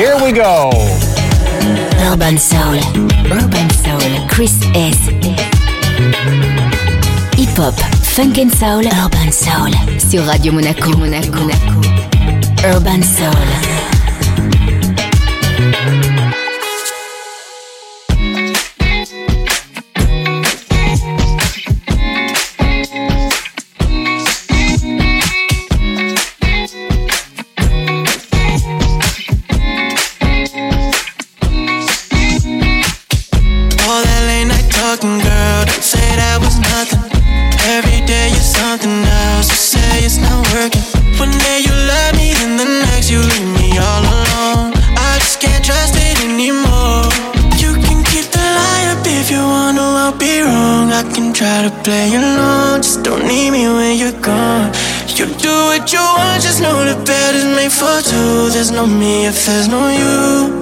Here we go. Urban Soul. Urban Soul. Chris S. Hip Hop. Funk and Soul. Urban Soul. Sur Radio Monaco. Monaco. Urban Soul. There's no me if there's no you.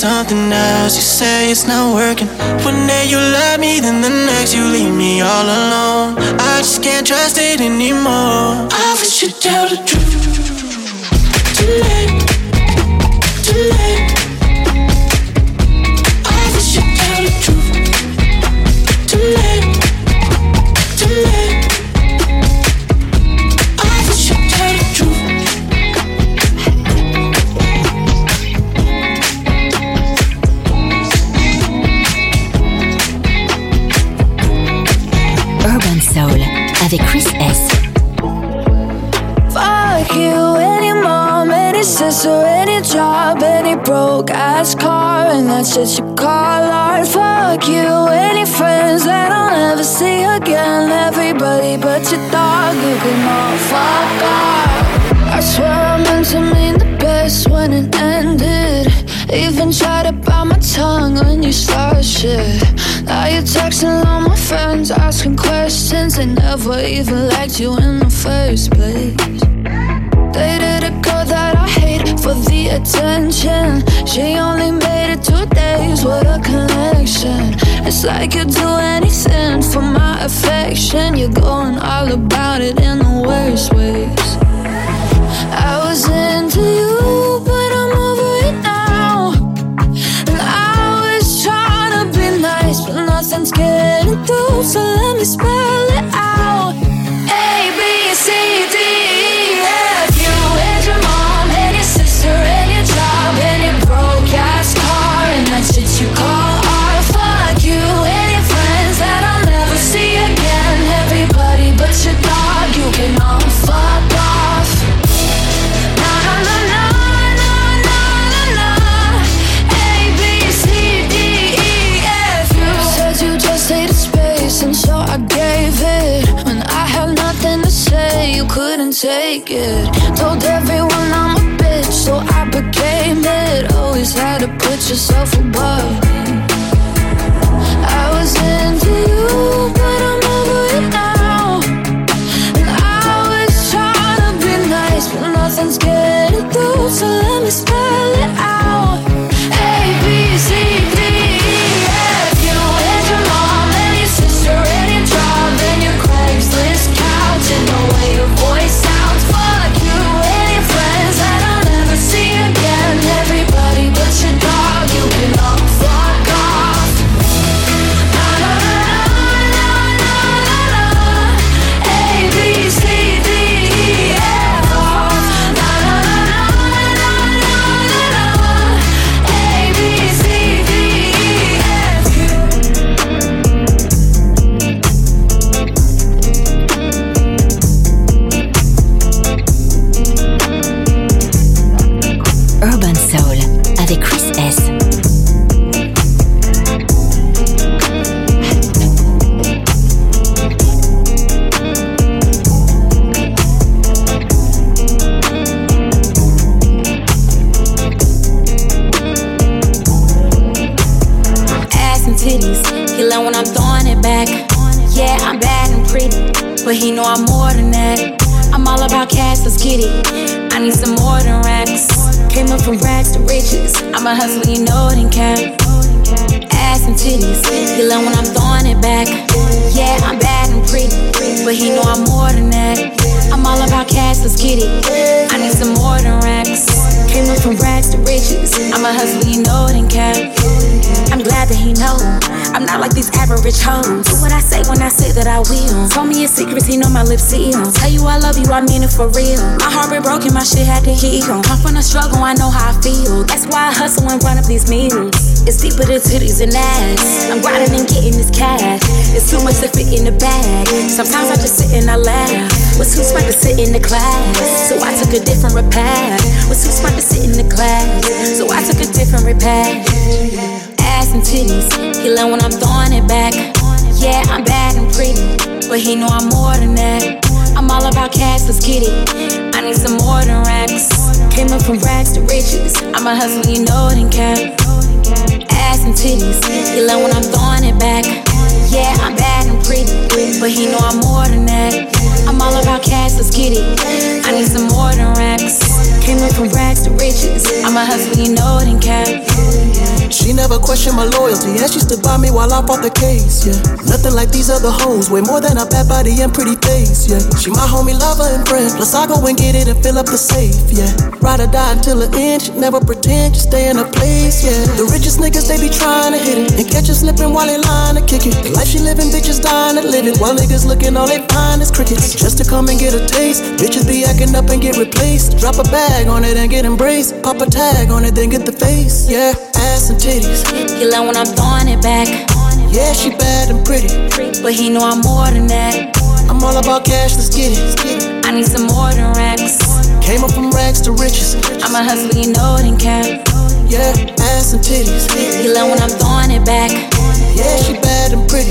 Something else. You say it's not working. One day you love me, then the next you leave me all alone. I just can't trust it anymore. I wish you'd tell the truth. Never even liked you in the first place. Dated a girl that I hate for the attention. She only made it two days, what a connection. It's like you'd do anything for my affection. You're going all about it in the worst ways. I was into you, but I'm over it now. And I was trying to be nice, but nothing's getting through, so let me spell yourself above but he know I'm more than that. I'm all about cash, let's get it. I need some more than racks. Came up from rags to riches. I'm a hustler, you know it in cap ass and titties. He love when I'm throwing it back. Yeah, I'm bad and pretty, but he know I'm more than that. I'm all about cash, let's get it. I need some more than racks. Up from rags to riches. I'm a hustler, you know it in cap. I'm glad that he know. I'm not like these average hoes. Do what I say when I say that I will. Told me his secrets, he know my lips seal. Tell you I love you, I mean it for real. My heart been broken, my shit had to heal. Come from the struggle, I know how I feel. That's why I hustle and run up these meals. It's deeper than titties and ass. I'm grinding and getting this cash. It's too much to fit in the bag. Sometimes I just sit and I laugh. Was too smart to sit in the class, so I took a different path. Was too smart to sit in the class, so I took a different path. Ass and titties, he love when I'm throwing it back. Yeah, I'm bad and pretty, but he know I'm more than that. I'm all about cash, let's get it. I need some more than racks. Came up from rags to riches. I'm a hustler, you know it in cap ass and titties. He love when I'm throwing it back. Yeah, I'm bad and pretty, but he know I'm more than that. I'm all about cash, let's get it. I need some more than racks. Came up from rags to riches. I'm a hustler, you know it in cap. She never questioned my loyalty, and she stood by me while I fought the case, yeah. Nothing like these other hoes, way more than a bad body and pretty face, yeah. She my homie, lover, and friend, plus I go and get it and fill up the safe, yeah. Ride or die until the end, she never pretend, just stay in a place, yeah. The richest niggas, they be trying to hit it, and catch you slipping while they lying to kick it. The life she living, bitches dying to live it, while niggas looking all they find is crickets. Come and get a taste, bitches be acting up and get replaced. Drop a bag on it and get embraced, pop a tag on it, then get the face, yeah. Ass and titties. He love when I'm throwing it back. Yeah, she bad and pretty, but he know I'm more than that. I'm all about cash, let's get it. I need some more than racks. Came up from rags to riches. I'm a hustler, you know it in cap. Yeah, ass and titties. He love when I'm throwing it back. Yeah, she bad and pretty,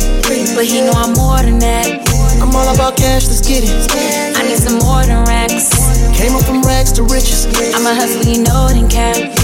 but he know I'm more than that. I'm all about cash, let's get it. I need some more than racks. Came up from rags to riches. I'm a hustler, you know it in cap.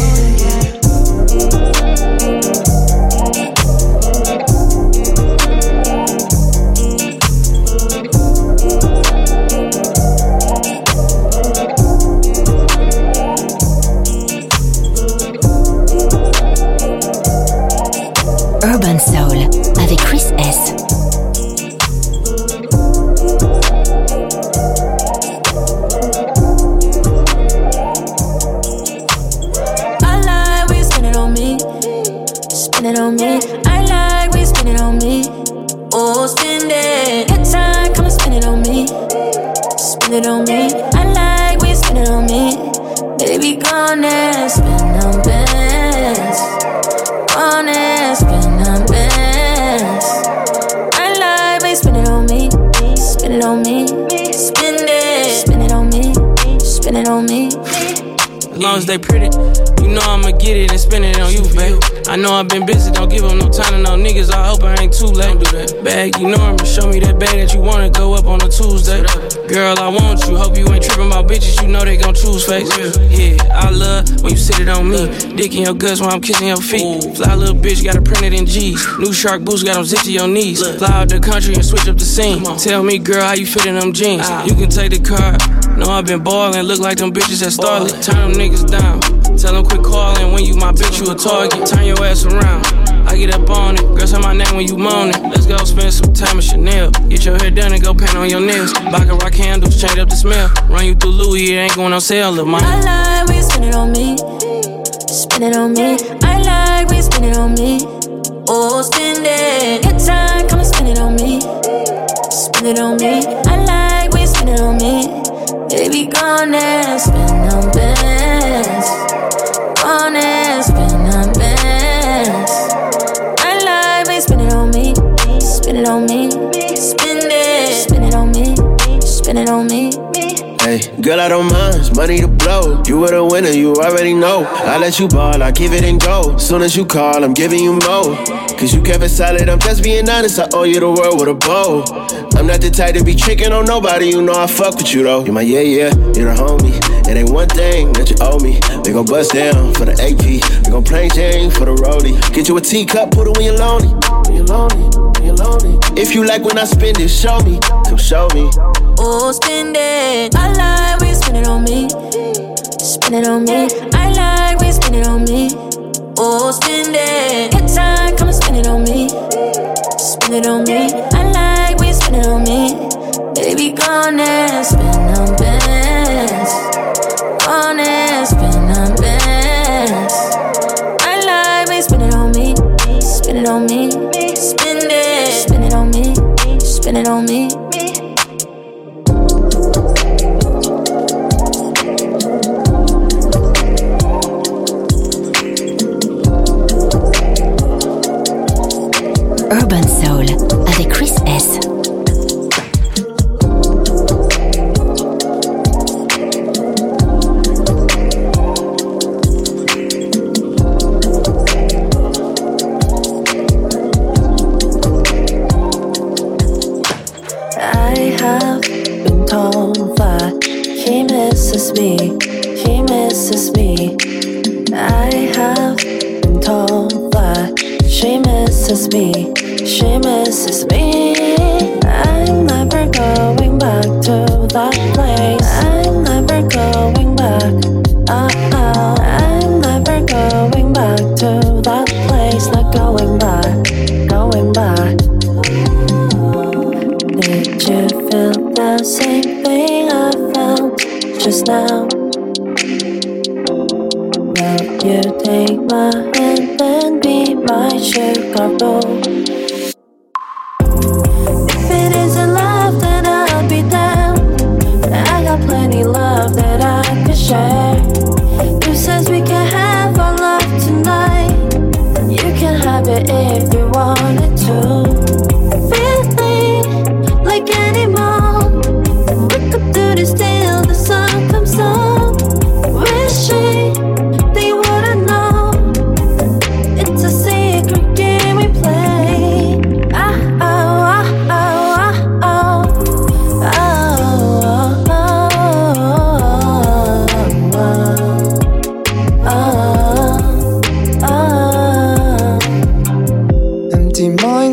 It on me. I like when you spin it on me. Baby, go on and spin them bands. Go on and spin them bands. I like when you spin it on me. Spin it on me. Spin it. Spin it on me. Spin it on me. As long as they pretty, you know I'ma get it and spend it on you, babe. I know I've been busy, don't give them no time to no niggas. I hope I ain't too late. do that. Bag, you know I'ma show me that bag that you wanna go up on a Tuesday. Girl, I want you. Hope you ain't tripping about bitches, you know they gon' choose face. Yeah, I love when you sit it on me. Dick in your guts while I'm kissing your feet. Fly little bitch, got it printed in G's. New shark boots got them zip to your knees. Fly out the country and switch up the scene. Tell me, girl, how you fit in them jeans. You can take the car. Know I've been ballin', look like them bitches at Starlet. Turn them niggas down. Tell them quit calling when you my bitch, you a target. Turn your ass around. I get up on it. Girl, say my name when you moanin'. Let's go spend some time at Chanel. Get your hair done and go paint on your nails. Baccarat candles, change up the smell. Run you through Louis, it ain't going on sale, little mama. I like when you spin it on me. Spin it on me. I like when you spin it on me. Oh, spin it. Good time, come and spin it on me. Spin it on me. I like when you spin it on me. Baby, go on and spin them bands. Spin them bands. I like when you spin it on me. Spin it on me. Spin it. Spin it on me. Spin it on me. Hey, girl, I don't mind, money to blow. You were the winner, you already know. I let you ball, I give it and go. Soon as you call, I'm giving you more. Cause you kept it solid, I'm just being honest. I owe you the world with a bow. I'm not the type to be tricking on nobody, you know I fuck with you though. You my yeah, yeah, you're the homie. It ain't one thing that you owe me. We gon' bust down for the AP. We gon' play Jane for the rollie. Get you a teacup, put it when you're lonely. When you're lonely. If you like when I spend it, show me. Come show me. Oh, spend it. I like when you spend it on me. Spend it on me. I like when you spend it on me. Oh, spend it. Good time, come and spend it on me. Spend it on me. I like on me. Baby, gone and spend on bands. Gone and spend on bands. Like when you spend it on me. Spend it on me. Spend it. Spend it on me. Spend it on me. Urban Soul avec Chris S.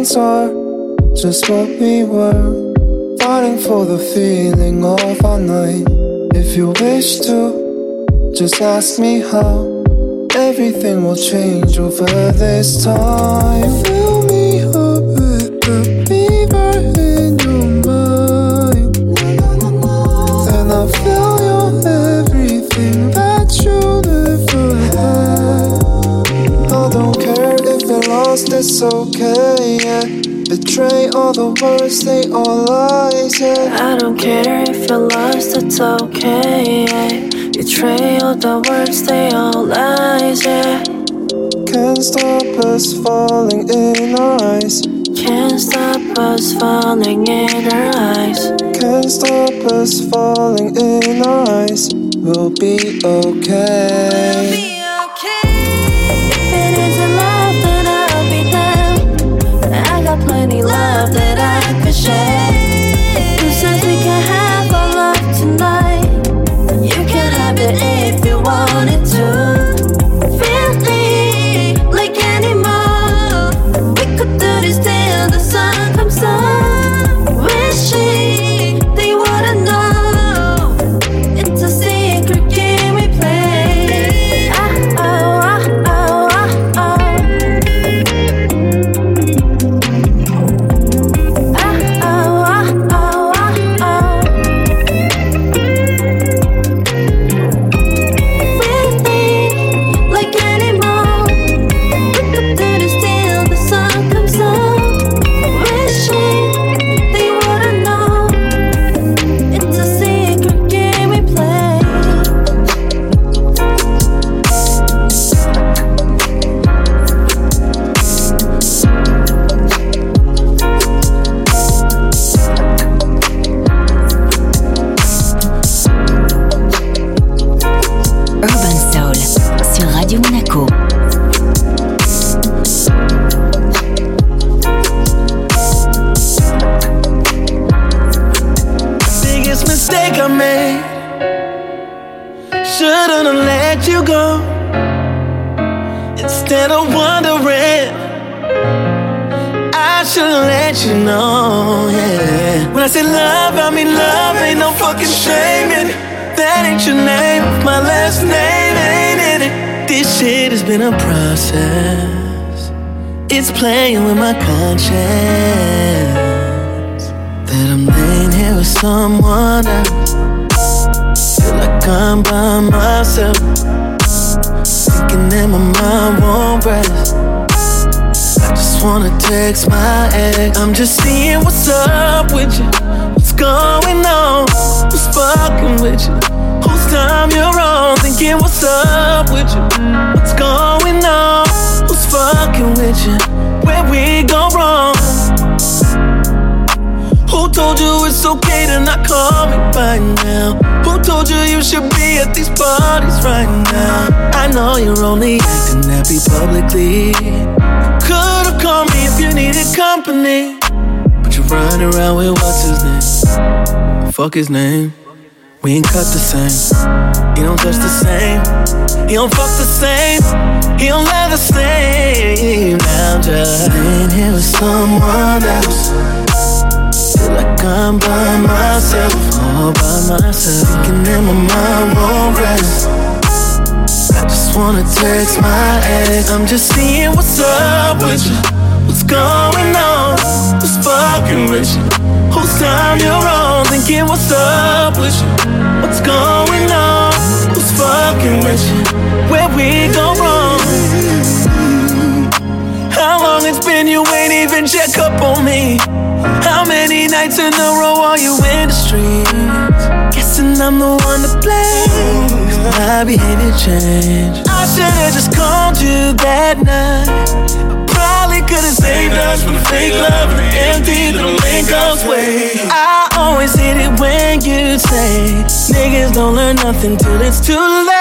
Are just what we were. Fighting for the feeling of our night. If you wish to, just ask me how. Everything will change over this time. Fill me up with the it's okay, yeah. Betray all the words, they all lies, yeah. I don't care if you're lost, it's okay. Betray all the words, they all lies, yeah. Can't stop us falling in our eyes. Can't stop us falling in our eyes. Can't stop us falling in our eyes. We'll be okay. If my. That I'm laying here with someone else. Feel like I'm by myself. Thinking that my mind won't rest. I just wanna text my ex. I'm just seeing what's up with you. What's going on? Who's fucking with you? Whose time you're on? Thinking what's okay to not call me by now? Who told you you should be at these parties right now? I know you're only acting happy publicly. Could've called me if you needed company. But you're running around with what's his name? Fuck his name. We ain't cut the same. He don't touch the same. He don't fuck the same. He don't love the same. Now I'm just laying here with someone else. I'm by myself, all by myself. Thinking that my mind won't rest. I just wanna text my ex. I'm just seeing what's up with you. What's going on? Who's fucking with you? Whose time you're on? Thinking what's up with you? What's going on? Who's fucking with you? Where we go wrong? You ain't even check up on me? How many nights in a row are you in the streets? Guessing I'm the one to blame. My behavior changed. I should've just called you that night. Probably could've saved us from the fake love and the empty little link goes way. I always hit it when you say niggas don't learn nothing till it's too late.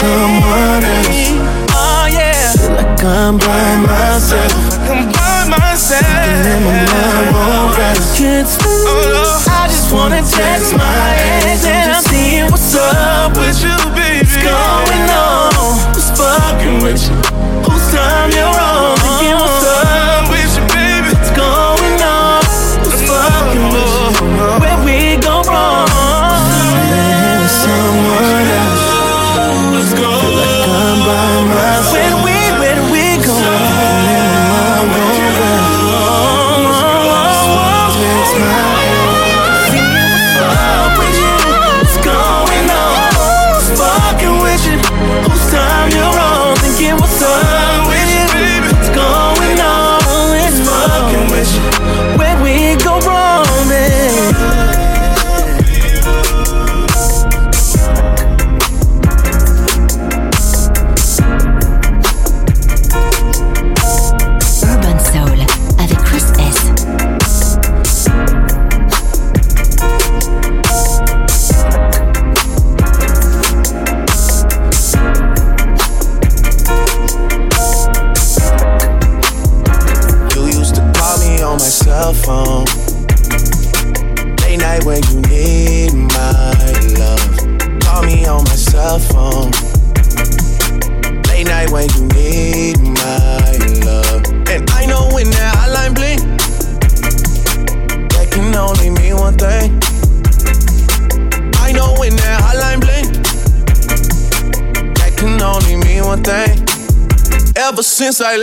Someone else. Oh yeah. Feel like I'm by myself. I'm by myself. And my mind won't rest. Can't sleep. Oh, I just wanna text my ex and I'm seeing what's up with you, baby. What's going on? Who's fucking with you? Whose time you're on?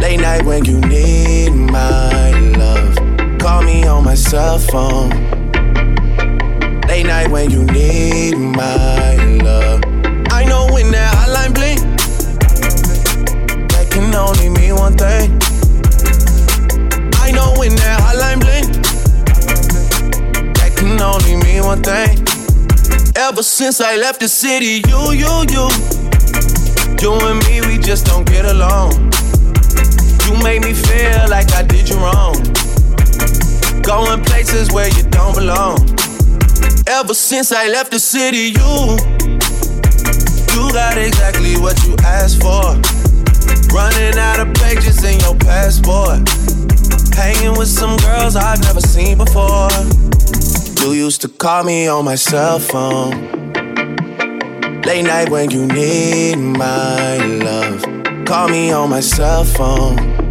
Late night when you need my love. Call me on my cell phone. Late night when you need my love. I know when that hotline bling, that can only mean one thing. I know when that hotline bling, that can only mean one thing. Ever since I left the city, you, you, you, you and me, we just don't get along. Made me feel like I did you wrong. Going places where you don't belong. Ever since I left the city, you you got exactly what you asked for. Running out of pages in your passport. Hanging with some girls I've never seen before. You used to call me on my cell phone. Late night when you need my love. Call me on my cell phone.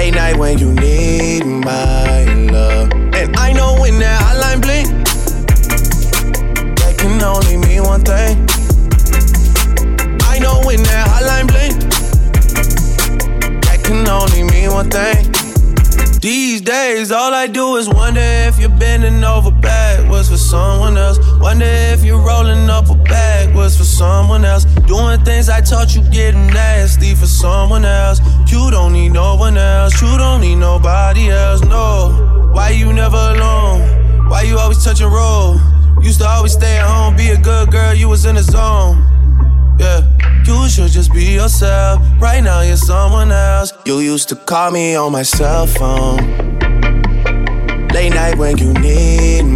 Late night when you need my love. And I know when that hotline bling, that can only mean one thing. I know when that hotline bling, that can only mean one thing. These days, all I do is wonder if you're bending over backwards for someone else. Wonder if you're rolling up a backwards for someone else. Doing things I taught you getting nasty for someone else. You don't need no one else. You don't need nobody else. No. Why you never alone? Why you always touch and roll? Used to always stay at home, be a good girl. You was in the zone. Yeah. You should just be yourself. Right now, you're someone else. You used to call me on my cell phone. Late night when you need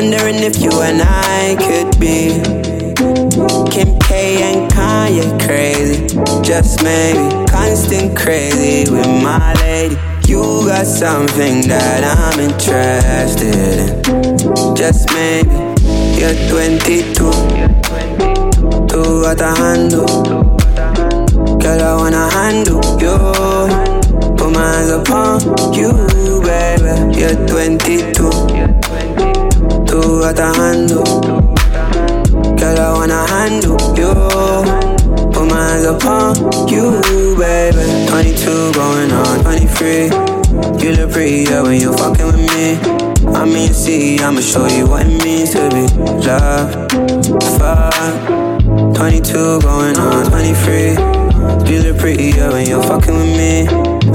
Wondering if you and I could be Kim K and Kanye crazy. Just maybe constant crazy with my lady. You got something that I'm interested in. Just maybe you're 22. Tú got a handle. Girl, I wanna handle you. Put my hands upon you, baby. You're 22. Tú got a handle. Girl, I wanna handle you. Put my hands upon you, baby. 22 going on 23. You look prettier when you're fucking with me. I mean, see, I'ma show you what it means to be loved. Fuck. 22 going on 23. You look prettier when you're fucking with me.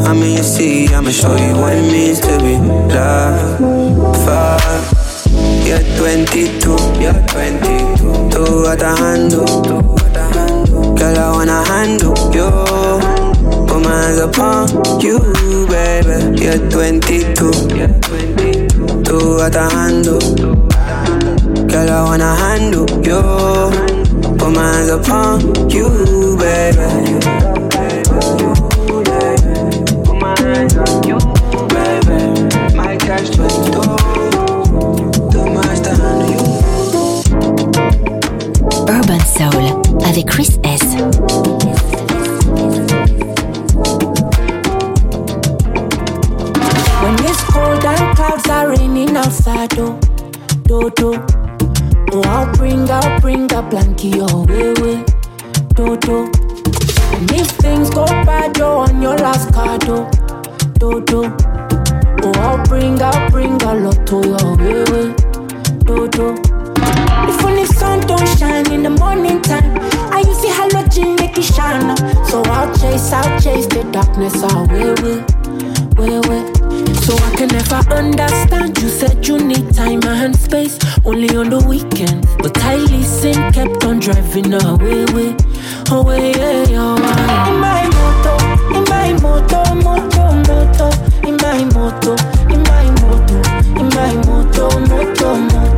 I mean, you see, I'ma show you what it means to be loved. Fuck. You're 22, you're 22. Tú got a handle. Girl, I wanna handle you. Put my hands upon you, baby. You're 22. Tú got a handle. Girl, I wanna handle you. Put my hands upon you, baby. Urban Soul avec Chris S. When it's cold and clouds are raining outside, do, do, do. Oh, I'll bring, I'll bring a blankie your way, way, do, do. And if things go bad, you're on your last card, do, do, do. Oh, I'll bring, I'll bring a lot to your way, way, do, do. If only sun don't shine in the morning time, I use the halogen make it shine. So I'll chase, I'll chase the darkness away, way, way, way. So I can never understand. You said you need time and space only on the weekend. But I listened, kept on driving away, away, away, away. In my moto, in my moto, moto, moto, in my moto, in my moto, in my moto, moto, moto,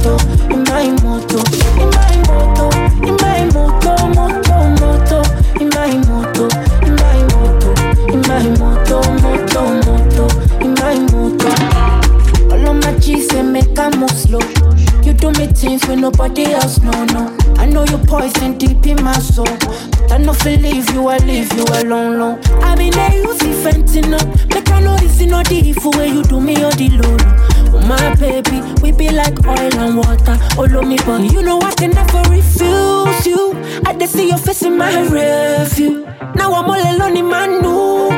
my moto, in my moto, in my moto, moto, moto, in my moto, in my moto, in my moto, moto, moto, in my moto. All of my G's say make a move slow. You do me things when nobody else know, no. I know you poison deep in my soul. But I know feel leave you, I leave you alone, long. I mean, they use the fentanyl. Make I know this is not the evil way you do me or the low. My baby, we be like oil and water. All of me, but you know I can never refuse you. I just see your face in my review. Now I'm all alone in my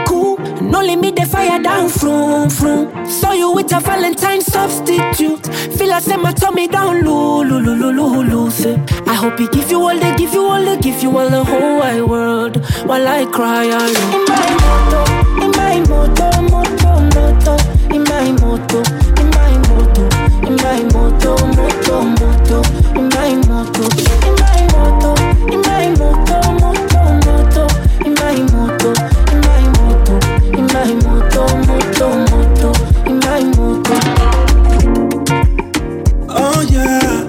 cool. And only me the fire down, from floom. Saw you with a Valentine substitute. Feel like say my tummy down, loo, lose it. I hope he give you all, they give you all, they give you all the whole wide world. While I cry alone. In my moto, in my moto, moto, moto, in my moto, my moto, moto, moto, in my moto, in my moto, in my moto, moto, moto, in my moto, in my moto, in my moto, moto, moto, in my moto. Oh yeah.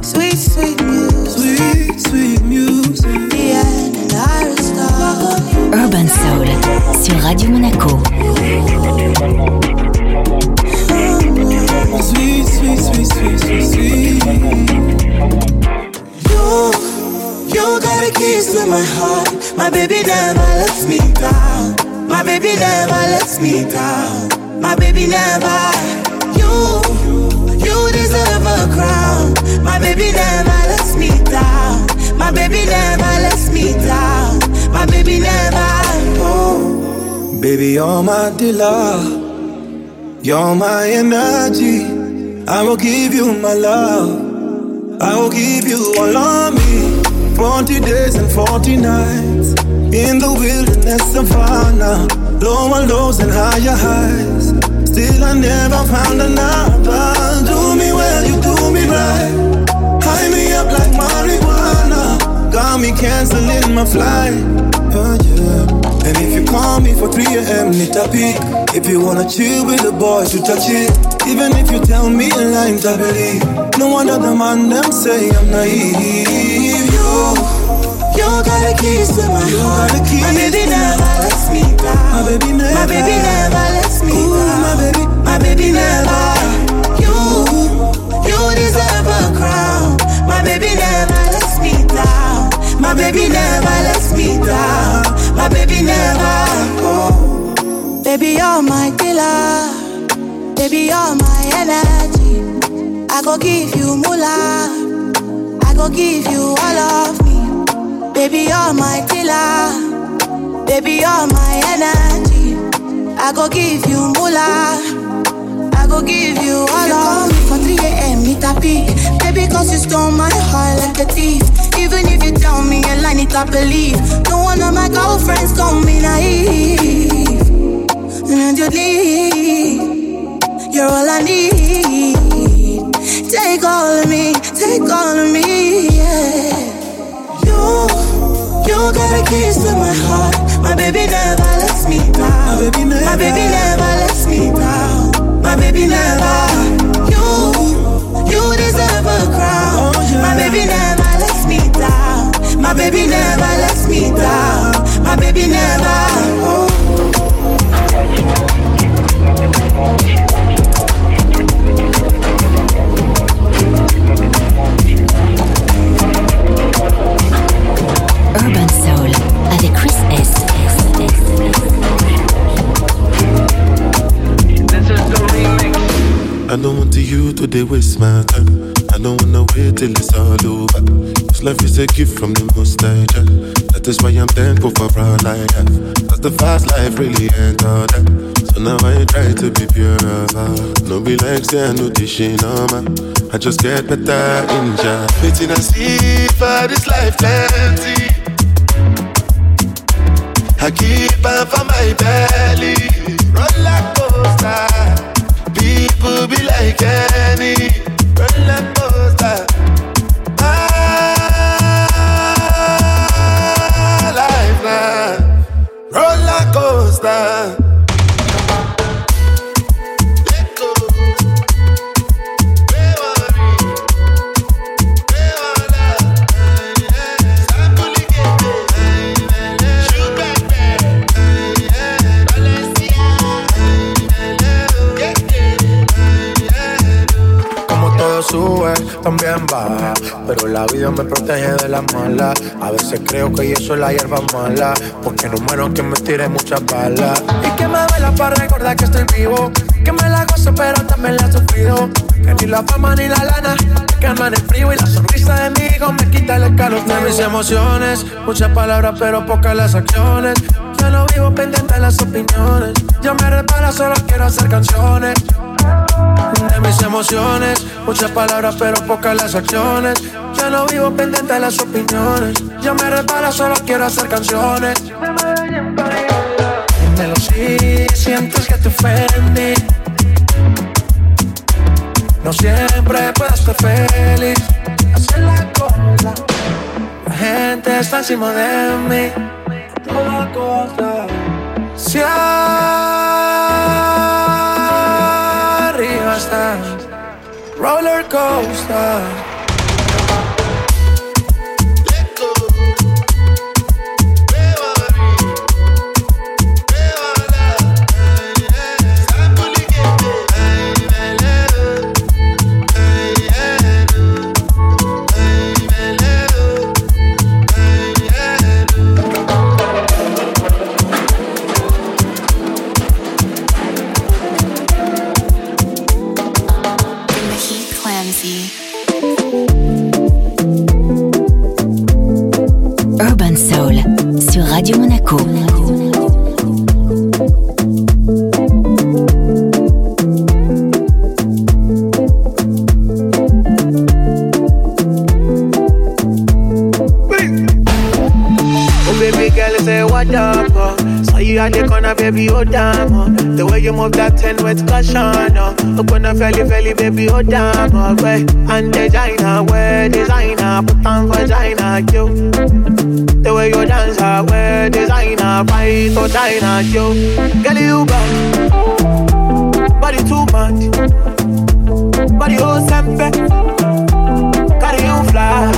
Sweet, sweet music. Sweet, sweet. Urban Soul sur Radio Monaco. Sweet, sweet, sweet. You, you got the keys to my heart. My baby never lets me down. My baby never lets me down. My baby never. You, you deserve a crown. My baby never lets me down. My baby never lets me down. My baby never. Oh. Baby, you're my dealer. You're my energy. I will give you my love. I will give you all of me. 40 days and 40 nights. In the wilderness of savannah. Lower lows and higher highs. Still, I never found another. Do me well, you do me right. High me up like marijuana. Got me canceling my flight. Oh, yeah. And if you call me for 3 a.m., need a peek. If you wanna chill with the boys, you touch it. Even if you tell me a line to believe. No wonder the man them say I'm naive. You, You got the keys to my you heart. got keys. My baby never lets me down. My baby never. My baby never lets me Ooh, down. my baby. My baby never. You, you deserve a crown. My baby never lets me down. My baby never lets me down. My baby never. Oh. Baby, you're my killer. Baby, you're my energy. I go give you moolah. I go give you all of me. Baby, you're my killer. Baby, you're my energy. I go give you moolah. I go give you all you call me for 3 a.m. Need a peek. Baby, cause you stole my heart like a thief. Even if you tell me a lie, need to believe. No one of my girlfriends call me naive. And you leave. You're all I need. Take all of me, take all of me, yeah. You, you got the keys to my heart. My baby never lets me down. My baby never. My baby never lets me down. My baby never. You, you deserve a crown. Oh, yeah. My baby never lets me down. My baby never lets me down. My baby never. Oh. Urban Soul avec Chris S. I don't want to you to they waste my time. I don't wanna wait till it's all over. This life is a gift from the most high Jah. That is why I'm thankful for all I have. Cause the fast life really ain't all that. So now I try to be pure of heart. No be like say I know this shit no man. I just get better in Jah. Waiting I see for this life plenty. I keep on for my belly. Roller coaster. People be like any roller coaster. Ah, life now. Roller coaster. También baja. Pero la vida me protege de la mala. A veces creo que yo soy la hierba mala. Porque no muero que me tire muchas balas. Y que me vela para recordar que estoy vivo. Que me la gozo, pero también la he sufrido. Que ni la fama ni la lana en el frío y la sonrisa de mi hijo me quita el calor de mis emociones. Muchas palabras, pero pocas las acciones. Ya no vivo pendiente de las opiniones. Ya me repara, solo quiero hacer canciones de mis emociones. Muchas palabras, pero pocas las acciones. Ya no vivo pendiente de las opiniones. Ya me repara, solo quiero hacer canciones. Dímelo si sientes que te ofendí. No siempre puedo estar feliz. Hacer la. La gente está encima de mí. Toda cosa. Si roller coaster. Baby, oh damn. Oh. The way you move that ten with caution. Oh. Open a felly, felly, baby, oh damn. Oh. Way. And designer, where designer, put on vagina, yo. The way you dance, ah, where designer, fight or China, yo. Girl, you bad. Body too much. Body oh sempe. Carry you fly.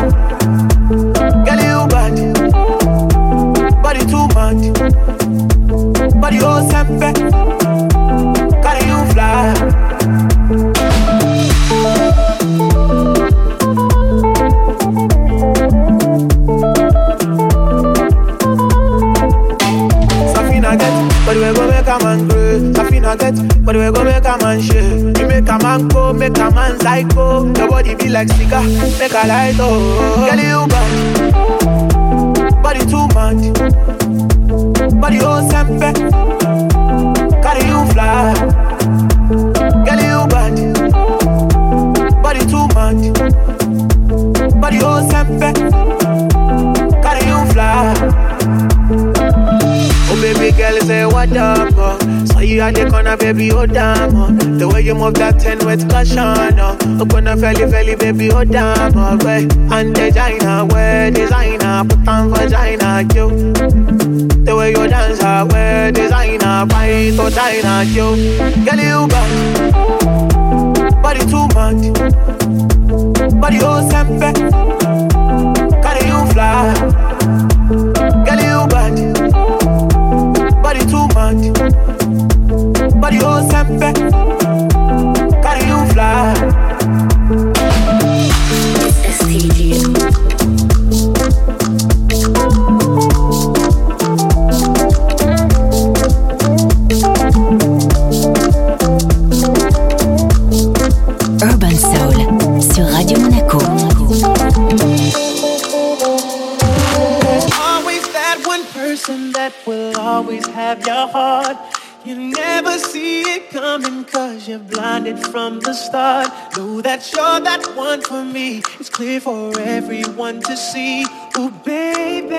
Girl, you bad. Body too much Carry you fly. Get, but we go make a man get, but we make a man shake You make a man go, make a man psycho. Your body be like cigar, make a light oh. Girl you bad, baby oh damn oh. The way you move that ten with caution oh. Open a felly felly baby oh damn oh. Way. And designer where designer Put on vagina yo the way you dance, ah, I wear designer, fight or China, yo. Girl, you bad, body too much, body oh sempe, carry you fly. Girl, you bad, body too much, oh sempe, carry you fly. Blinded from the start. Know that you're that one for me. It's clear for everyone to see. Oh, baby.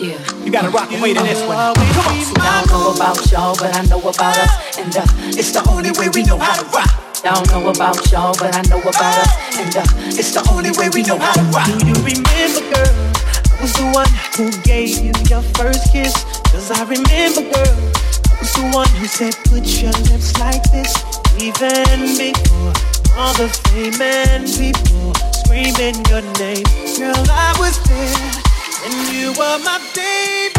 Yeah, you gotta rock away to this one. Come on, so down know about y'all, but I know about us, and uh, it's the only way we know how to rock. Y'all know about y'all, but I know about us, and uh, it's the only way we know how to rock. Do you remember, girl? I was the one who gave you your first kiss. Cause I remember, girl, I was the one who said, put your lips like this. Even before all the fame and people screaming your name. Girl, I was there, and you were my baby.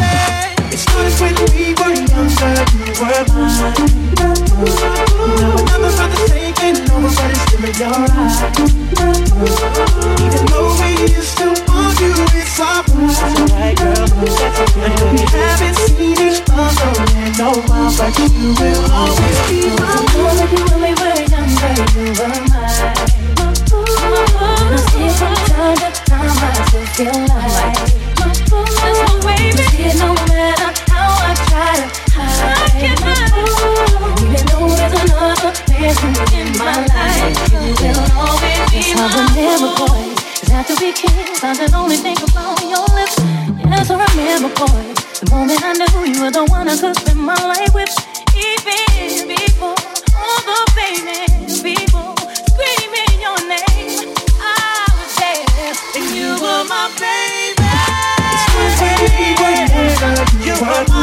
It started when we were younger, you were mine. Now another brother's taking over, but it's still in your eyes. Even though we used to argue, it's alright, girl. That's okay. And we haven't seen each other in a while, but you will always be mine. When we were younger, you were mine. And I see from time to time, I still feel like. There's no way, baby. No matter how I try to hide. Even though there's another person in my life, you will always be. I boy. Cause after we kissed, I could only think about your lips. Yes, I remember, boy. The moment I knew you were the one I could spend my life with. Even before all the famous people screaming your name, I was there. And you were my baby. You were mine.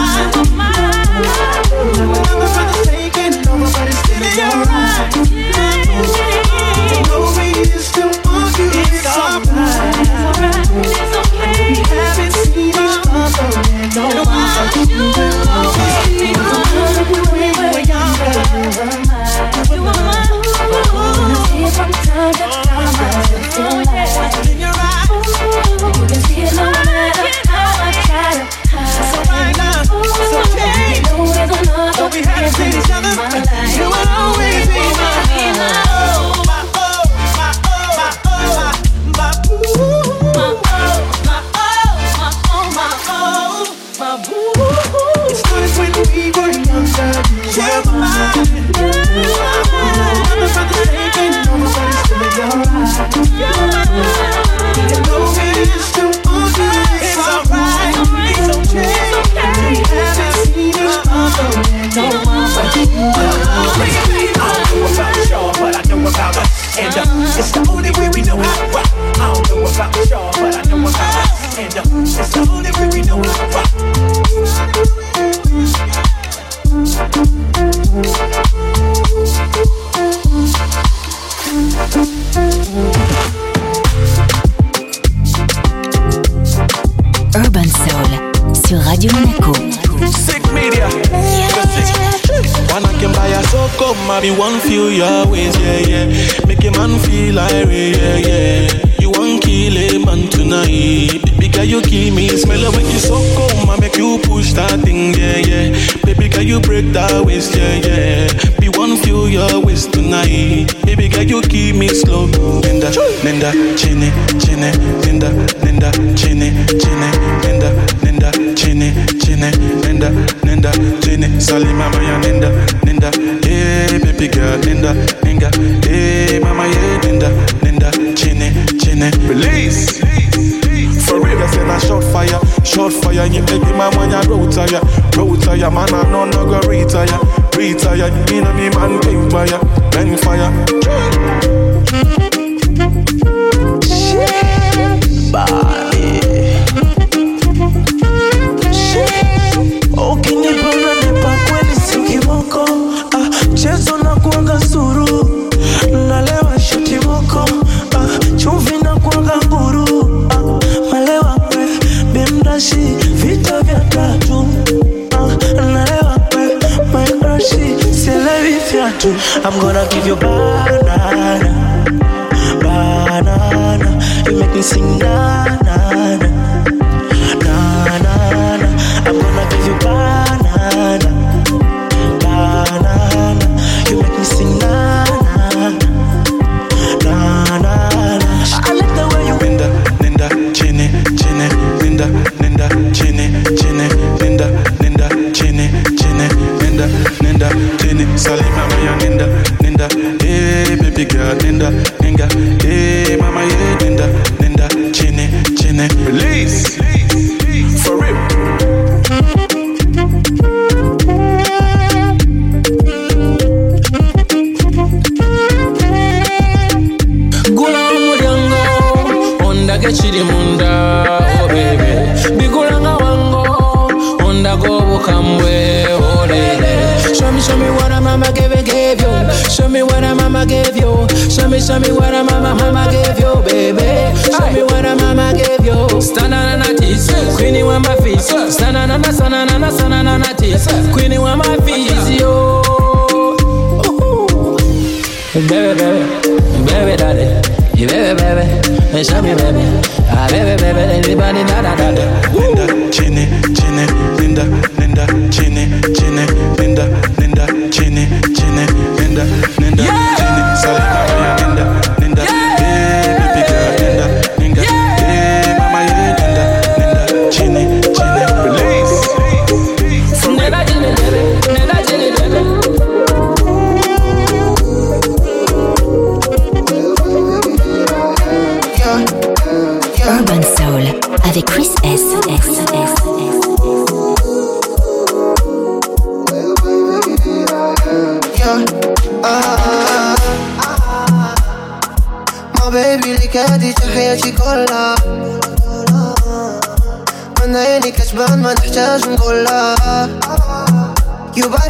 Started when we were younger. You were mine. Another brother taking over, but it's haven't seen but you. I don't y'all, but I us. The only way we know how. I don't know about y'all, but I know about us. And uh, it's the only way we know how I be one feel your ways, yeah, yeah. Make a man feel like, yeah, yeah. You want kill a man tonight. Baby, can you give me smell of when you so come, I make you push that thing, yeah, yeah. Baby, can you break that waist, yeah, yeah. Be one feel your waist tonight. Baby, can you keep me slow? Linda, Linda, chinny, chinny, Linda, Linda, chinny, chinny, Linda, Linda, chinny, chinny, Linda, Linda, chinny, Sally, mama, ya Linda, Linda, hey, baby girl, Linda, Linda, hey, mama, yeah, Linda, Linda, chinny, chinny, release. For real, I said I shot fire, shot fire. You me man when you road tire, road tire. Man, I know no go retire, retire. Me know me man king fire, bang fire. Gonna give you banana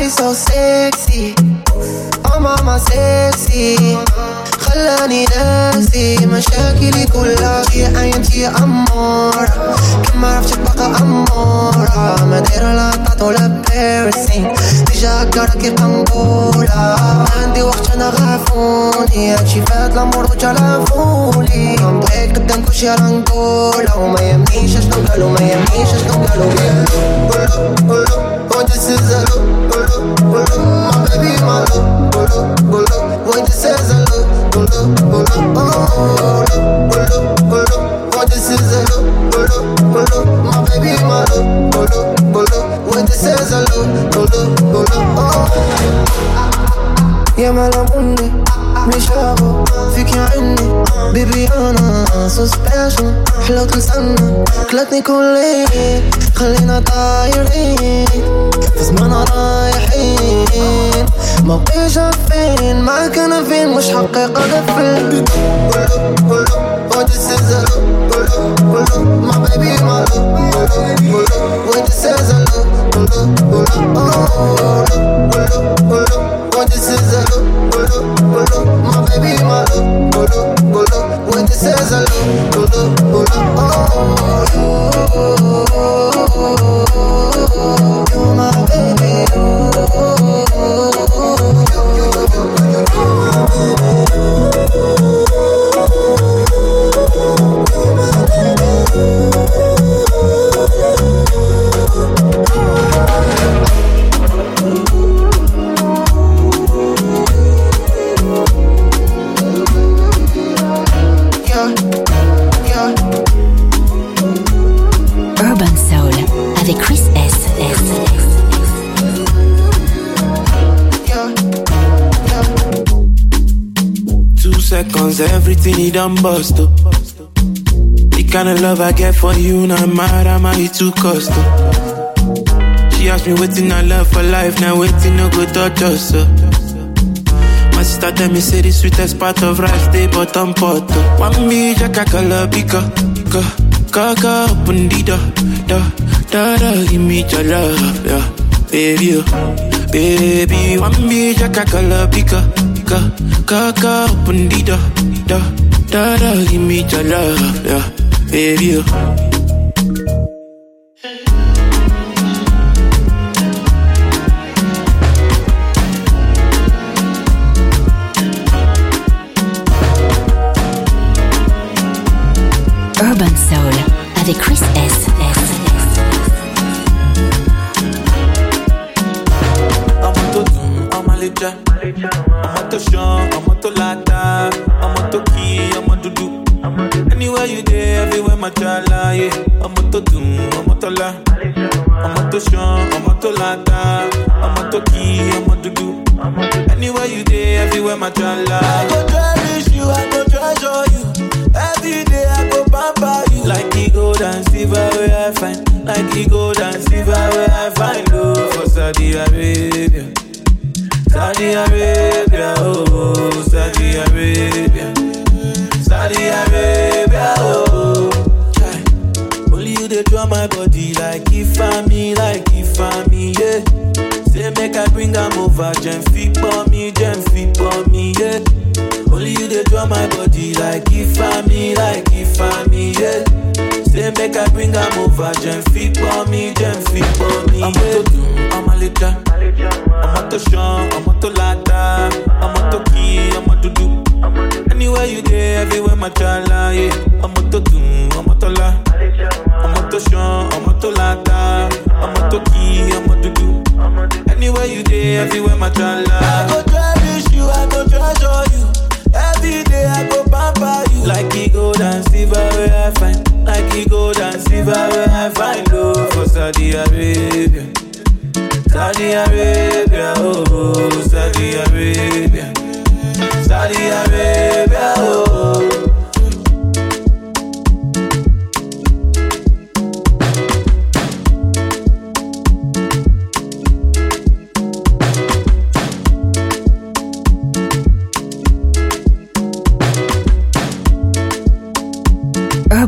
body so sexy Oh mama sexy خلاني ناسي مشاكلي كلها يا عينتي يا أمورة كما عرفتك بقى أمورة ما دايرة لا طاط ولا بيرسين ديجا هكا كيف قنبولة عندي وقت أنا غافوني هادشي فات الأمور وتلافولي نبغيك قدام كلشي راه نقولها وما يهمنيش اشنو قالو ما يهمنيش اشنو قالو قولو قولو when this is hello, a hello. My baby, my love, a hello. Oh, this is hello, a hello. Oh, hello, a hello. Oh, this is hello, a hello. My baby, my love, a hello. Oh, this is hello, hello, hello. Oh, a. my love. مش هابا فيك يا عيني. بيبي أنا سو سبيشال حلوة لسنا كلتني كل خلينا طايرين. في زماننا رايحين. ما بقيش عارفين معاك أنا فين مش حقيقة غفل Oh, this is a look, look, look, my baby, my look, look, look. Oh, this is a My baby, my love. When it says hello. Golo, golo, oh, oh, oh. He done bust up. The kind of love I get for you, not mad, I'm it too cost up. She asked me waiting I love for life, now waiting no good touch us up. My sister tell me say the sweetest part of rice, they bottom pot up. One me jacka color bika, ka, kaka open the door, da, da, give me your love, yeah, baby, oh, baby. One me jacka color bika, Urban Soul avec Chris tó kí ọmọ dúdú anywhere you dey everywhere my jala. I go cherish you I go treasure you. Every day I go pamper you. Like the gold and silver wey I find. Like the gold and silver wey I find oh. For Saudi Arabia. Saudi Arabia, oh, Saudi Arabia, Saudi Arabia, oh. Only you they draw my body. Like if I'm me, like if I'm me, yeah. Say make I bring am over, gem fit for me, gem fit for me, yeah. Only you they draw my body like if I'm me, like if I'm me, yeah. Say make I bring am over, gem fit for me, gem fit for me. I'm to do, I'm a leja, I'm a to show, I'm a to lata, I'm a to key, I'm a to do. Anywhere you there, everywhere my chala, yeah. I'm a to do motola. I'm moto Sean, I'm moto Lata, I'm moto Key, I'm moto Do. Anywhere you day, everywhere my chala. I go cherish you, I go treasure you. Every day I go pamper you. Like he gold and silver where I find. Like he gold and silver where I find love for Saudi Arabia. Saudi Arabia, oh, oh Saudi Arabia. Saudi Arabia, oh.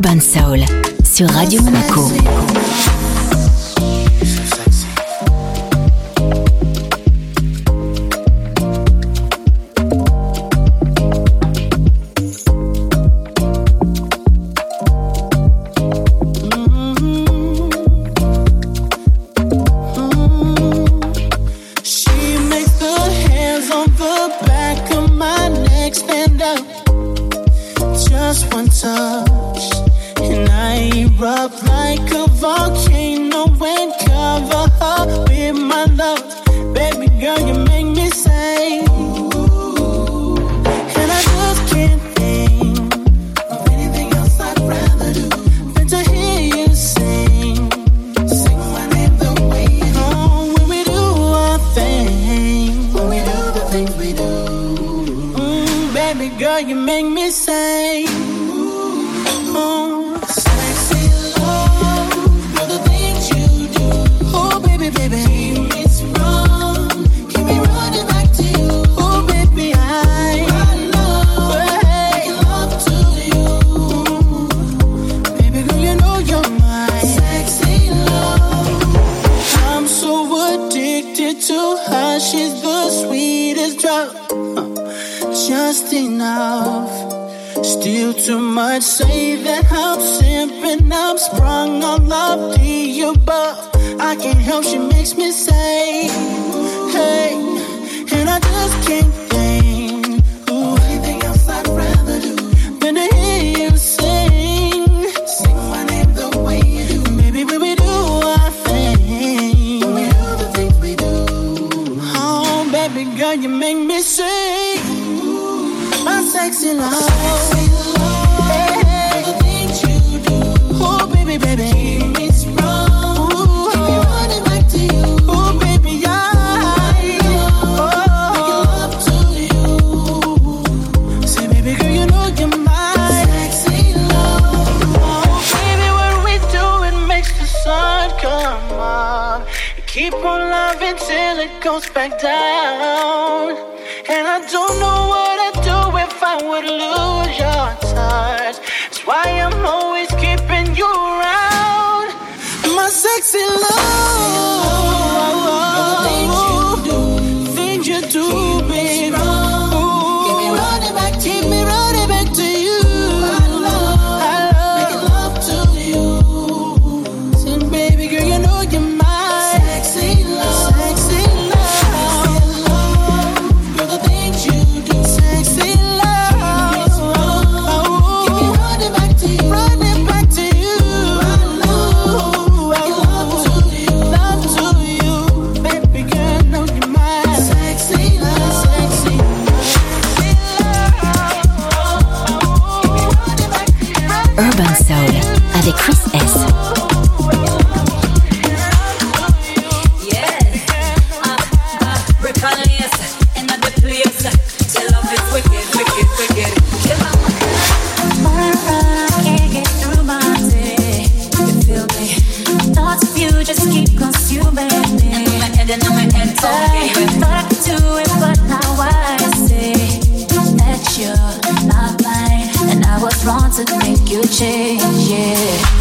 Urban Soul sur Radio Monaco. goes back down. And I don't know what I'd do if I would lose your touch. That's why I'm always keeping you around. My sexy love. you change, yeah.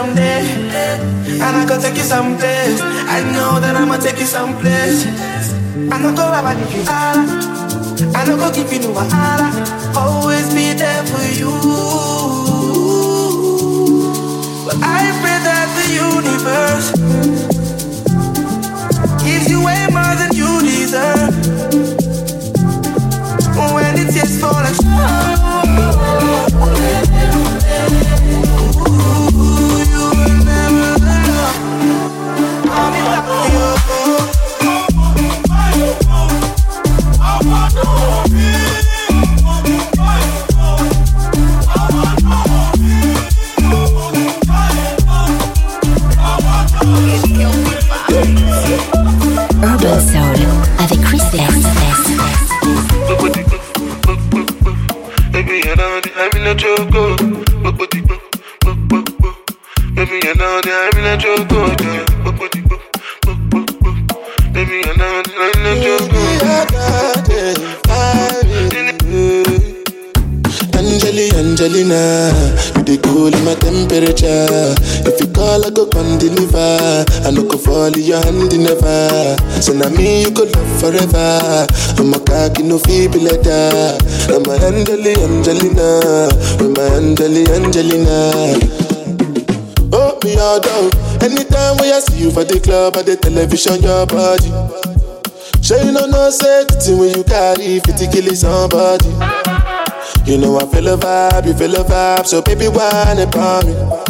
someday. And I could take you someplace. I know that I'ma take you someplace. I'm not gonna about you. not gonna give you no wahala. Always be there for you. But I pray that the universe gives you way more than you deserve. When it's takes for like. and deliver. I no go fall in your hand never. So now me you go love forever. I'm a cocky no feeble letter. I'm a Angeli Angelina. I'm a Angeli Angelina. Oh, me all down. Anytime we I see you for the club or the television, your body. Sure you know no safety when you carry 50 kilos somebody. You know I feel a vibe, you feel a vibe, so baby, why not me?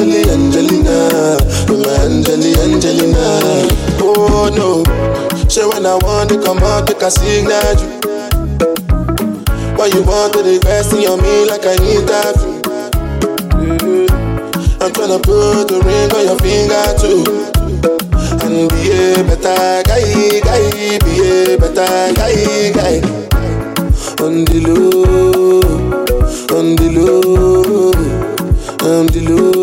Angeli Angelina, I'm Angeli Angelina. Oh no, so when I want to come out, take a signal you. Why you want to request on me like I need that? Mm-hmm. I'm tryna put the ring on your finger too. And be a better guy, guy, be a better guy, guy. On the low, on the low, on the low,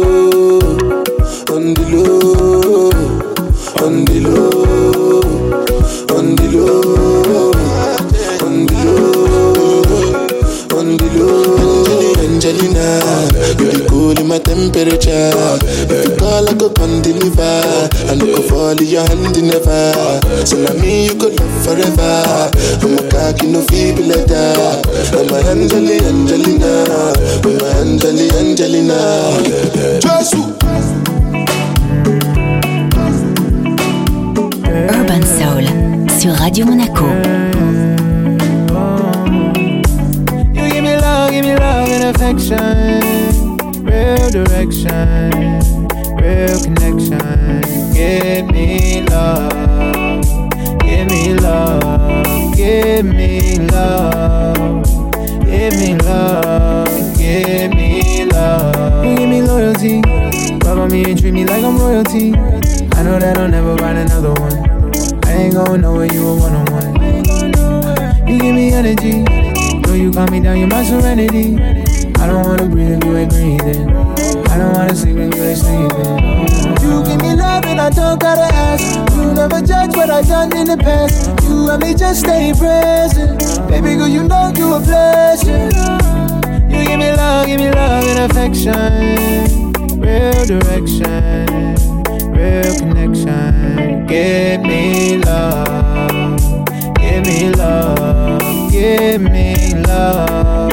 temperature. If you call, I go come deliver. I no go fall in your hand never. So now me you could love forever. I'm a cocky no feeble like that. I'm a Angeli Angelina, I'm a Angeli Angelina. Jesus. Urban Soul sur Radio Monaco. You give me love, give me love and affection. Real direction, real connection. Give me love, give me love, give me love, give me love, give me love. You give me loyalty, rub on me and treat me like I'm royalty. I know that I'll never find another one. I ain't going nowhere, you a one on one. You give me energy. Know you calm me down, you're my serenity. I don't wanna breathe if you ain't breathing. I don't wanna sleep if you ain't sleeping. You give me love and I don't gotta ask. You never judge what I've done in the past. You and me just stay present. Baby girl, you know you a blessing. You give me love, give me love and affection. Real direction, real connection. Give me love, give me love, give me love,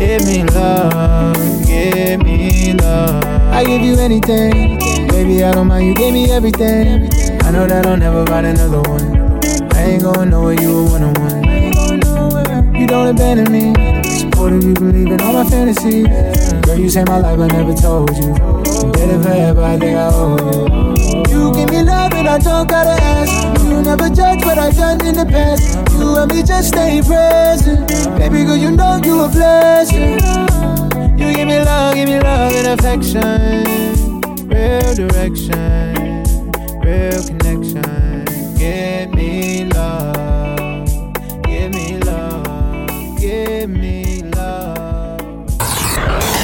give me love, give me love. I give you anything, baby. I don't mind. You gave me everything. I know that I'll never find another one. I ain't going nowhere. You a one on one. You don't abandon me. Supportive, you believe in all my fantasies. Girl, you saved my life, I never told you. You did it forever, I think I owe you. You give me love and I don't gotta ask. You never judge what I've done in the past. You and me just stay present. Baby girl, you know you a blessing. You give me love, give me love and affection. Real direction, real connection.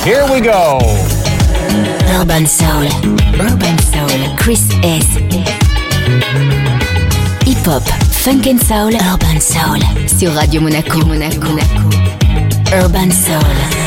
Here we go. Urban Soul. Urban Soul. Chris S. Hip Hop, Funk and Soul. Urban Soul. Sur Radio Monaco. Monaco. Urban Soul.